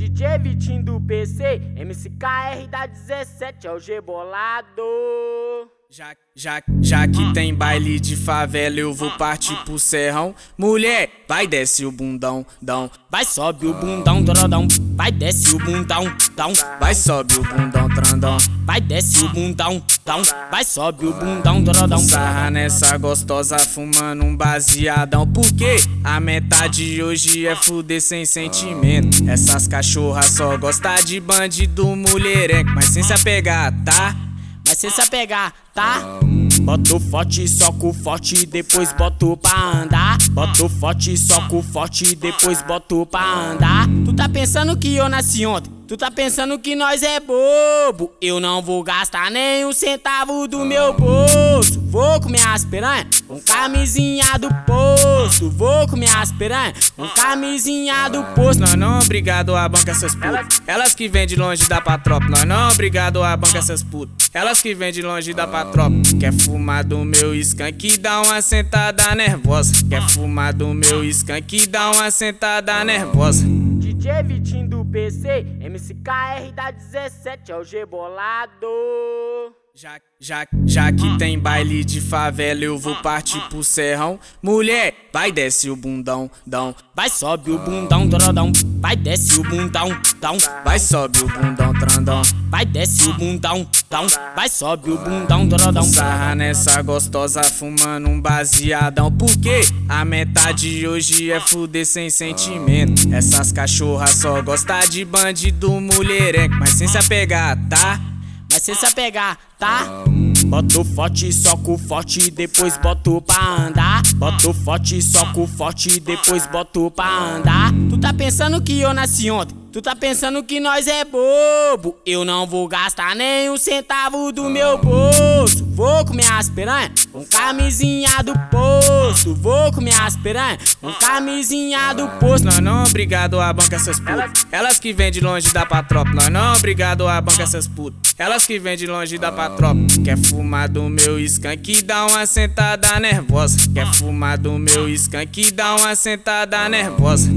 DJ Vitinho do PC, MCKR da 17 é o G bolado. Já, já, já que tem baile de favela, eu vou partir pro serrão. Mulher, vai desce o bundão, dão. Vai sobe o bundão, trandão. Vai desce o bundão, dão. Vai sobe o bundão, trandão. Vai desce o bundão, dão. Vai sobe o bundão, trandão. Sarra nessa gostosa fumando um baseadão. Porque a metade hoje é fuder sem sentimento. Essas cachorras só gostam de bandido mulherengo, mas sem se apegar, tá? Sem se apegar, tá? Boto forte, soco forte, depois boto pra andar. Boto forte, soco forte, depois boto pra andar. Tu tá pensando que eu nasci ontem? Tu tá pensando que nós é bobo? Eu não vou gastar nem um centavo do meu bolso. Vou comer as piranha, com camisinha do posto. Vou comer as piranha, com camisinha do posto. Nós não obrigado a banca essas putas. Elas que vêm de longe da patropa. Nós não obrigado a banca essas putas. Elas que vêm de longe da patropa. Quer fumar do meu skunk dá uma sentada nervosa. Quer fumar do meu skunk dá uma sentada nervosa. DJ Vitinho PC, MCKR da 17 é o G bolado. Já, já, já que tem baile de favela, eu vou partir pro serrão. Mulher, vai desce o bundão, dão. Vai sobe o bundão, trandão. Vai desce o bundão, dão. Vai sobe o bundão, trandão. Vai desce o bundão, dão. Vai sobe o bundão, trandão. Sarra nessa gostosa fumando um baseadão. Porque a metade hoje é fuder sem sentimento. Essas cachorras só gostam de bandido mulherengo, mas sem se apegar, tá? Mas sem se apegar, tá? Boto forte, soco forte, depois boto pra andar. Boto forte, soco forte, depois boto pra andar. Tu tá pensando que eu nasci ontem? Tu tá pensando que nós é bobo? Eu não vou gastar nem um centavo do meu bolso. Vou comer as piranha com camisinha do posto. Vou comer as piranha com camisinha do posto. Nós não obrigado a banca essas putas. Elas que vêm de longe da patropa. Nós não obrigado a banca essas putas. Elas que vêm de longe da patropa. Quer fumar do meu skunk dá uma sentada nervosa. Quer fumar do meu skunk dá uma sentada nervosa.